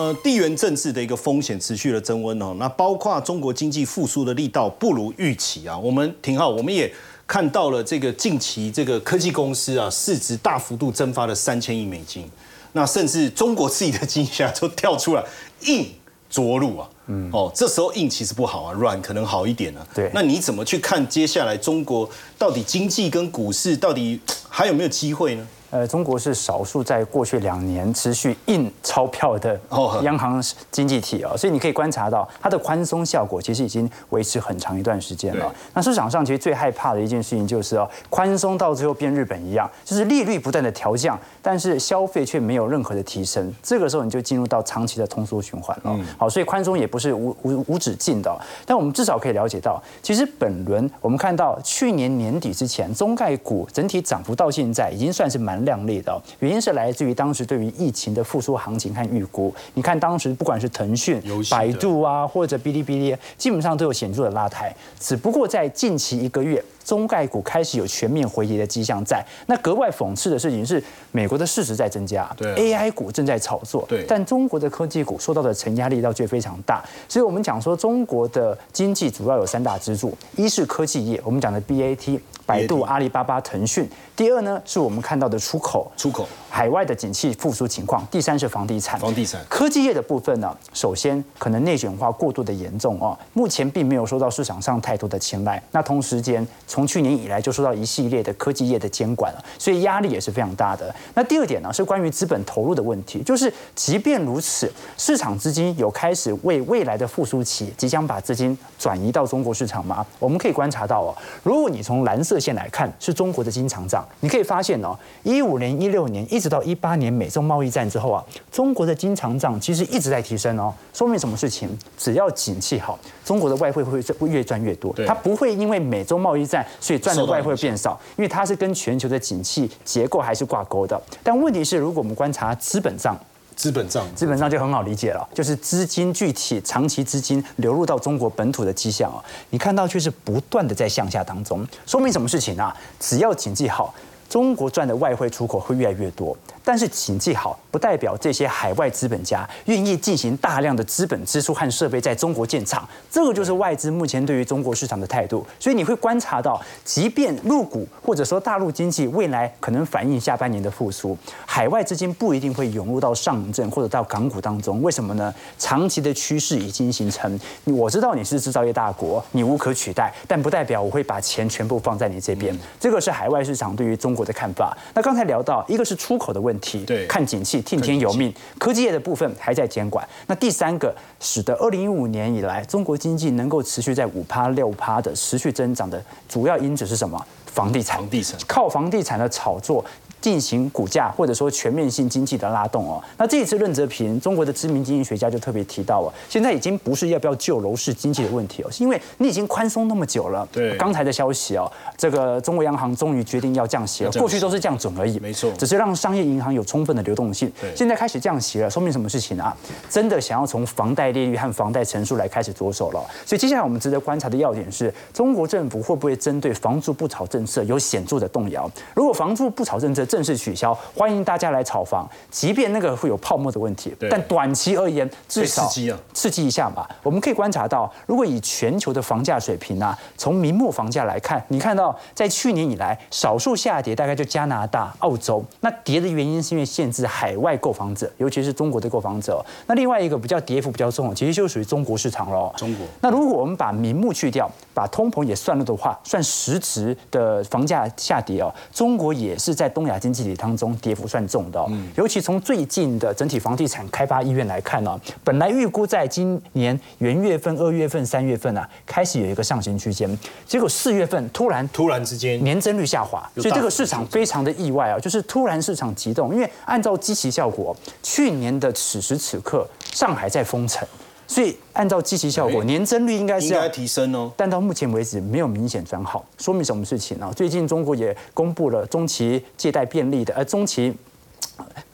呃，地缘政治的一个风险持续的增温哦，那包括中国经济复苏的力道不如预期啊。我们挺好，我们也看到了这个近期这个科技公司啊，市值大幅度蒸发了三千亿美金，那甚至中国自己的经济学家都跳出来硬着陆啊。嗯，哦，这时候硬其实不好啊，软可能好一点呢。对，那你怎么去看接下来中国到底经济跟股市到底还有没有机会呢？呃，中国是少数在过去两年持续印钞票的哦央行经济体哦，所以你可以观察到它的宽松效果其实已经维持很长一段时间了。那市场上其实最害怕的一件事情就是哦，宽松到最后变日本一样，就是利率不断的调降，但是消费却没有任何的提升，这个时候你就进入到长期的通缩循环了。好，所以宽松也不是无无无止境的哦，但我们至少可以了解到，其实本轮我们看到去年年底之前，中概股整体涨幅到现在已经算是蛮亮丽的哦，原因是来自于当时对于疫情的复苏行情和预估。你看当时不管是腾讯百度啊，或者哔哩哔哩，基本上都有显著的拉抬，只不过在近期一个月。中概股开始有全面回跌的迹象在，那格外讽刺的事情是，美国的市值在增加对啊，AI 股正在炒作，对。但中国的科技股受到的承压力道却非常大，所以我们讲说中国的经济主要有三大支柱，一是科技业，我们讲的 BAT，百度、阿里巴巴、腾讯；第二呢是我们看到的出口，出口海外的景气复苏情况；第三是房地产。房地产科技业的部分呢，首先可能内卷化过度的严重哦，目前并没有受到市场上太多的青睐。那同时间，从去年以来就受到一系列的科技业的监管了，所以压力也是非常大的。那第二点呢，是关于资本投入的问题，就是即便如此，市场资金有开始为未来的复苏期即将把资金转移到中国市场吗？我们可以观察到哦，如果你从蓝色线来看，是中国的经常账，你可以发现哦，一五年、一六年一直到一八年美中贸易战之后啊，中国的经常账其实一直在提升哦，说明什么事情？只要景气好，中国的外汇会会越赚越多。对，它不会因为美中贸易战所以赚的外汇变少，因为它是跟全球的景气结构还是挂钩的。但问题是，如果我们观察资本账，资本账。资本上就很好理解了，就是资金具体长期资金流入到中国本土的迹象啊，你看到却是不断的在向下当中，说明什么事情啊？只要经济好，中国赚的外汇出口会越来越多。但是请记好，不代表这些海外资本家愿意进行大量的资本支出和设备在中国建厂，这个就是外资目前对于中国市场的态度。所以你会观察到，即便入股或者说大陆经济未来可能反映下半年的复苏，海外资金不一定会涌入到上证或者到港股当中。为什么呢？长期的趋势已经形成。我知道你是制造业大国，你无可取代，但不代表我会把钱全部放在你这边。这个是海外市场对于中国的看法。那刚才聊到一个是出口的问题。对看景气，听天由命。科技业的部分还在监管。那第三个，使得二零一五年以来中国经济能够持续在五趴六趴的持续增长的主要因子是什么？房地产。房地产靠房地产的炒作。进行股价或者说全面性经济的拉动哦。那这一次任泽平，中国的知名经济学家就特别提到哦，现在已经不是要不要救楼市经济的问题哦，是因为你已经宽松那么久了。对刚才的消息哦，这个中国央行终于决定要降息了，过去都是降准而已，没错只是让商业银行有充分的流动性。对现在开始降息了，说明什么事情啊？真的想要从房贷利率和房贷成数来开始着手了。所以接下来我们值得观察的要点是，中国政府会不会针对房住不炒政策有显著的动摇？如果房住不炒政策正式取消，欢迎大家来炒房，即便那个会有泡沫的问题，但短期而言，至少刺激啊刺激一下嘛。我们可以观察到，如果以全球的房价水平啊，从明末房价来看，你看到在去年以来，少数下跌大概就加拿大、澳洲。那跌的原因是因为限制海外购房者，尤其是中国的购房者。那另外一个比较跌幅比较重，其实就属于中国市场喽。中国那如果我们把名目去掉，把通膨也算了的话，算实质的房价下跌哦，中国也是在东亚经济体当中跌幅算重的哦。尤其从最近的整体房地产开发意愿来看呢、本来预估在今年元月份、二月份、三月份啊，开始有一个上行区间，结果四月份突然突然之间年增率下滑，所以这个市场非常的意外啊，就是突然市场急动，因为按照积极效果，去年的此时此刻上海在封城，所以按照积极效果，哎年增率应该是要提升哦。但到目前为止没有明显转好，说明什么事情呢？最近中国也公布了中期借贷便利的，而，中期。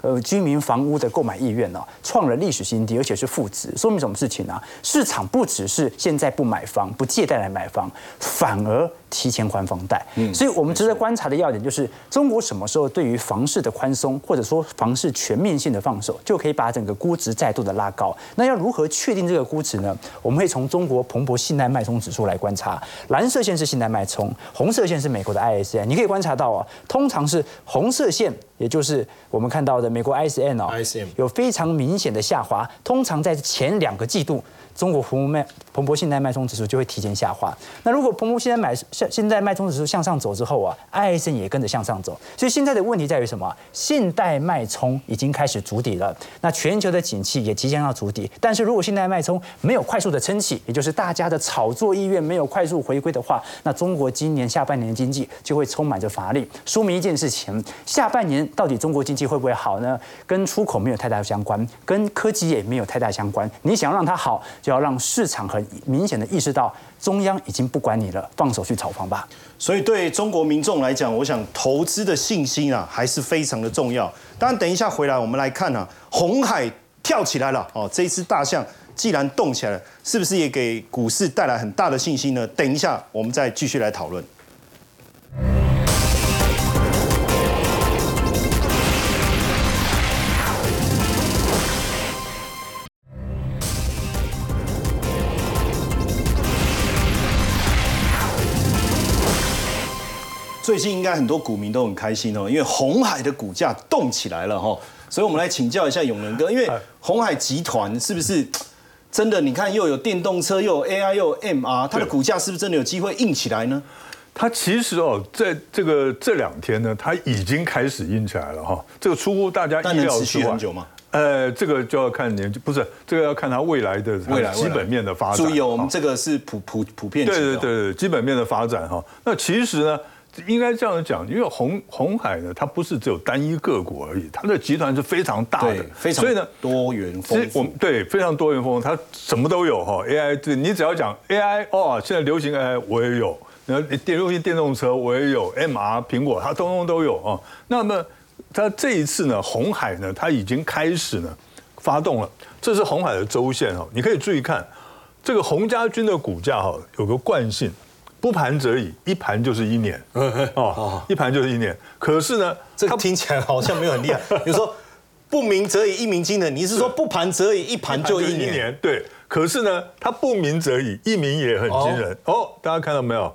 呃，居民房屋的购买意愿呢、创了历史新低，而且是负值，说明什么事情呢、市场不只是现在不买房、不借贷来买房，反而提前还房贷。嗯所以我们值得观察的要点就是，中国什么时候对于房市的宽松，或者说房市全面性的放手，就可以把整个估值再度的拉高。那要如何确定这个估值呢？我们会从中国蓬勃信贷脉冲指数来观察，蓝色线是信贷脉冲，红色线是美国的 ISM。你可以观察到啊，通常是红色线，也就是我们看到的美国 ISM 哦 ISM 有非常明显的下滑，通常在前两个季度。中国蓬勃脉彭博信贷脉冲指数就会提前下滑。那如果蓬勃信贷买现在脉冲指数向上走之后啊艾森也跟着向上走。所以现在的问题在于什么？信贷脉冲已经开始筑底了，那全球的景气也即将要筑底。但是如果信贷脉冲没有快速的撑起，也就是大家的炒作意愿没有快速回归的话，那中国今年下半年的经济就会充满着乏力。说明一件事情：下半年到底中国经济会不会好呢？跟出口没有太大相关，跟科技也没有太大相关。你想要让它好，就要让市场很明显的意识到，中央已经不管你了，放手去炒房吧。所以对中国民众来讲，我想投资的信心啊，还是非常的重要。当然，等一下回来我们来看啊，红海跳起来了哦，这一只大象既然动起来了，是不是也给股市带来很大的信心呢？等一下我们再继续来讨论。最近应该很多股民都很开心哦，因为红海的股价动起来了哈，所以我们来请教一下永仁哥，因为红海集团是不是真的？你看又有电动车，又有 AI，又有 MR，它的股价是不是真的有机会硬起来呢？它其实哦，在这个这两天呢，它已经开始硬起来了哈，这个出乎大家意料之外。续很久吗？呃，这个就要看年，不是这个要看它未来的未来基本面的发展。注意哦，我们哈这个是普普普遍对对对对，基本面的发展哈。那其实呢，应该这样讲，因为红红海呢，它不是只有单一个股而已，它的集团是非常大的，，非常所以呢。多元我。对非常多元丰富，它什么都有哈。AI，对你只要讲 AI 哦，现在流行 AI 我也有，然后电流行电动车我也有，MR 苹果它通通都有哦。那么它这一次呢，红海呢，它已经开始呢发动了，这是红海的周线哈，你可以注意看这个洪家军的股价哈，有个惯性。不盘则已，一盘就是一年 哦，一盘就是一年。可是呢，这个听起来好像没有很厉害。比如说不鸣则已，一鸣惊人。你是说不盘则已，一盘就一年？对。可是呢，它不鸣则已，一鸣也很惊人哦大家看到没有？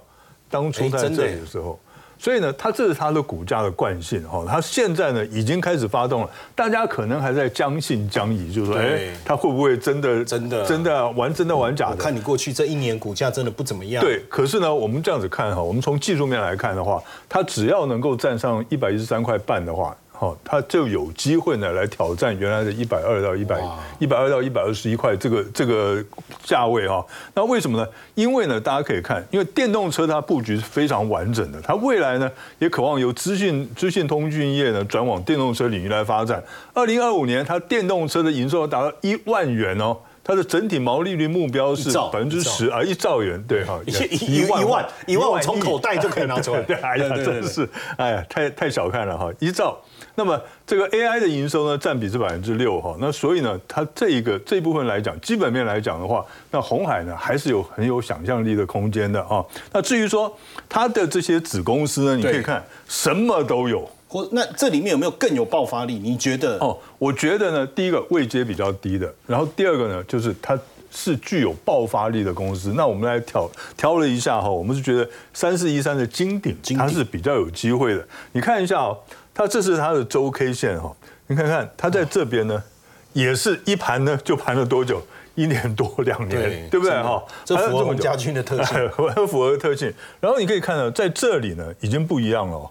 当初在这里的时候，所以呢，它这是它的股价的惯性哈。它现在呢已经开始发动了，大家可能还在将信将疑，就是说，对哎，它会不会真的真的真的玩真的玩假的？我看你过去这一年股价真的不怎么样。，对，可是呢，我们这样子看哈，我们从技术面来看的话，它只要能够站上一百一十三块半的话，哈，它就有机会呢来挑战原来的一百二到一百一百二到一百二十一块这个这个价位哈。那为什么呢？因为呢，大家可以看，因为电动车它布局是非常完整的，它未来呢也渴望由资讯资讯通讯业呢转往电动车领域来发展。二零二五年，它电动车的营收达到一万元哦。它的整体毛利率目标是百分之十啊，一兆元，对哈，一一一万一万，我从口袋就可以拿出来，对，哎呀，真是，哎呀，太太小看了哈，一兆。那么这个 AI 的营收呢，占比是百分之六哈，那所以呢，它这一个这一部分来讲，基本面来讲的话，那红海呢还是有很有想象力的空间的啊。那至于说它的这些子公司呢，你可以看什么都有。或那这里面有没有更有爆发力？你觉得？哦，我觉得呢，第一个位阶比较低的，然后第二个呢，就是它是具有爆发力的公司。那我们来挑挑了一下哈，我们是觉得三四一三的金鼎，它是比较有机会的。你看一下哦，它这是它的周 K 线哈，你看看它在这边呢，也是一盘呢就盘了多久？一年多两年，对不对哈？这符合家军的特性，很 符合特性。然后你可以看到，在这里呢，已经不一样了。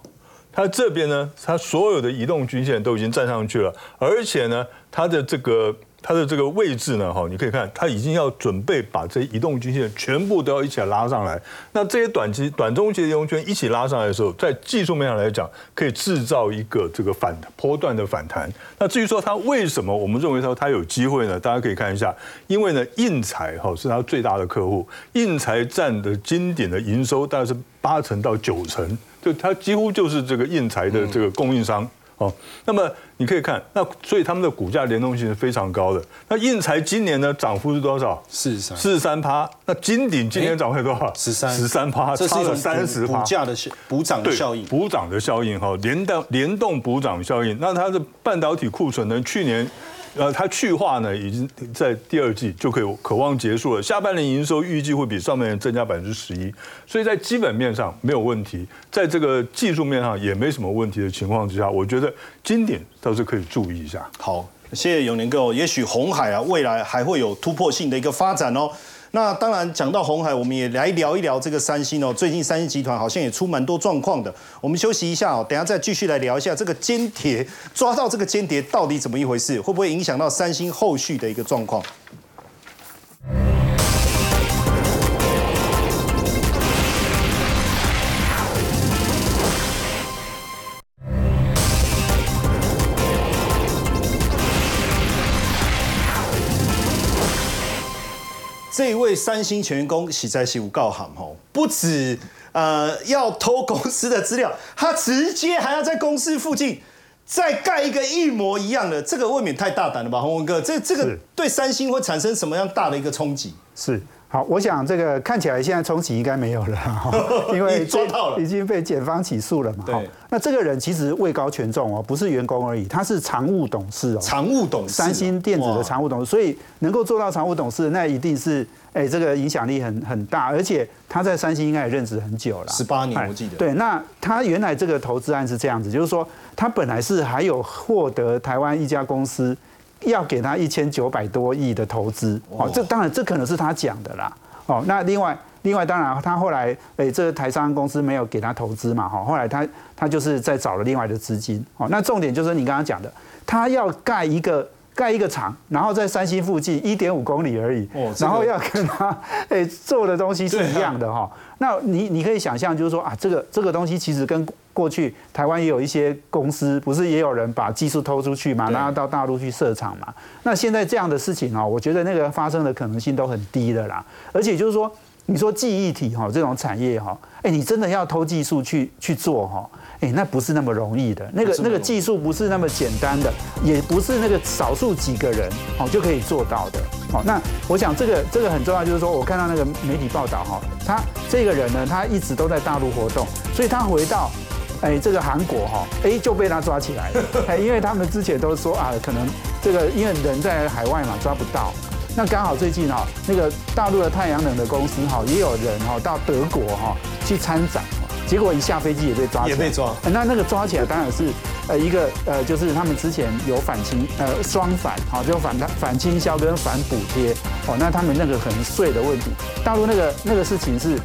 它这边呢，它所有的移动均线都已经站上去了，而且呢，它的这个它的这个位置呢，哈，你可以看，它已经要准备把这移动均线全部都要一起拉上来。那这些短期、短中期的移动圈一起拉上来的时候，在技术面上来讲，可以制造一个这个反波段的反弹。那至于说它为什么我们认为说它有机会呢？大家可以看一下，因为呢，印材哈是它最大的客户，印材占的经典的营收大概是八成到九成。就它几乎就是这个印材的这个供应商哦，那么你可以看，那所以他们的股价联动性是非常高的。那印材今年呢涨幅是多少？四十三，四十三趴。那金鼎今年涨幅多少？十三，十三趴，差了三十趴。股价的补涨的效应，补涨的效应哈，联动联动补涨效应。那它的半导体库存呢？去年。呃，它去化呢，已经在第二季就可以渴望结束了。下半年营收预计会比上半年增加百分之十一，所以在基本面上没有问题，在这个技术面上也没什么问题的情况之下，我觉得经典倒是可以注意一下。好，谢谢永年哥。也许红海啊，未来还会有突破性的一个发展哦。那当然，讲到红海，我们也来聊一聊这个三星哦。最近三星集团好像也出蛮多状况的。我们休息一下哦，等下再继续来聊一下这个间谍抓到这个间谍到底怎么一回事，会不会影响到三星后续的一个状况？这一位三星全员工喜在西武告行吼，不止呃要偷公司的资料，他直接还要在公司附近再盖一个一模一样的，这个未免太大胆了吧，洪文哥，这这个对三星会产生什么样大的一个冲击？是。好，我想这个看起来现在冲击应该没有了，因为抓到了，已经被检方起诉了嘛。对，那这个人其实位高权重哦，不是员工而已，他是常务董事哦，常务董事，三星电子的常务董事，所以能够做到常务董事，那一定是哎，这个影响力很很大，而且他在三星应该也任职很久了，十八年我记得。对，那他原来这个投资案是这样子，就是说他本来是还有获得台湾一家公司要给他一千九百多亿的投资，哦，这当然这可能是他讲的啦。哦，那另外，另外当然，他后来，诶，这个台商公司没有给他投资嘛，哈，后来他他就是在找了另外的资金，哦，那重点就是你刚刚讲的，他要盖一个盖一个厂，然后在山西附近一点五公里而已，哦，然后要跟他 诶做的东西是一样的哈，那你你可以想象，就是说啊，这个这个东西其实跟过去台湾也有一些公司，不是也有人把技术偷出去嘛，然后到大陆去设厂嘛？那现在这样的事情哦，我觉得那个发生的可能性都很低的啦。而且就是说，你说记忆体哈这种产业哈，哎，你真的要偷技术去去做哈，哎，那不是那么容易的。那个那个技术不是那么简单的，也不是那个少数几个人哦就可以做到的。哦，那我想这个这个很重要，就是说我看到那个媒体报道哈，他这个人呢，他一直都在大陆活动，所以他回到。哎，这个韩国哈，哎就被他抓起来了。哎，因为他们之前都说啊，可能这个因为人在海外嘛，抓不到。那刚好最近哈，那个大陆的太阳能的公司哈，也有人哈到德国哈去参展，结果一下飞机也被抓，也被抓。那那个抓起来当然是呃一个呃，就是他们之前有反倾呃双反，好就反反倾销跟反补贴。哦，那他们那个可能税的问题，大陆那个那个事情是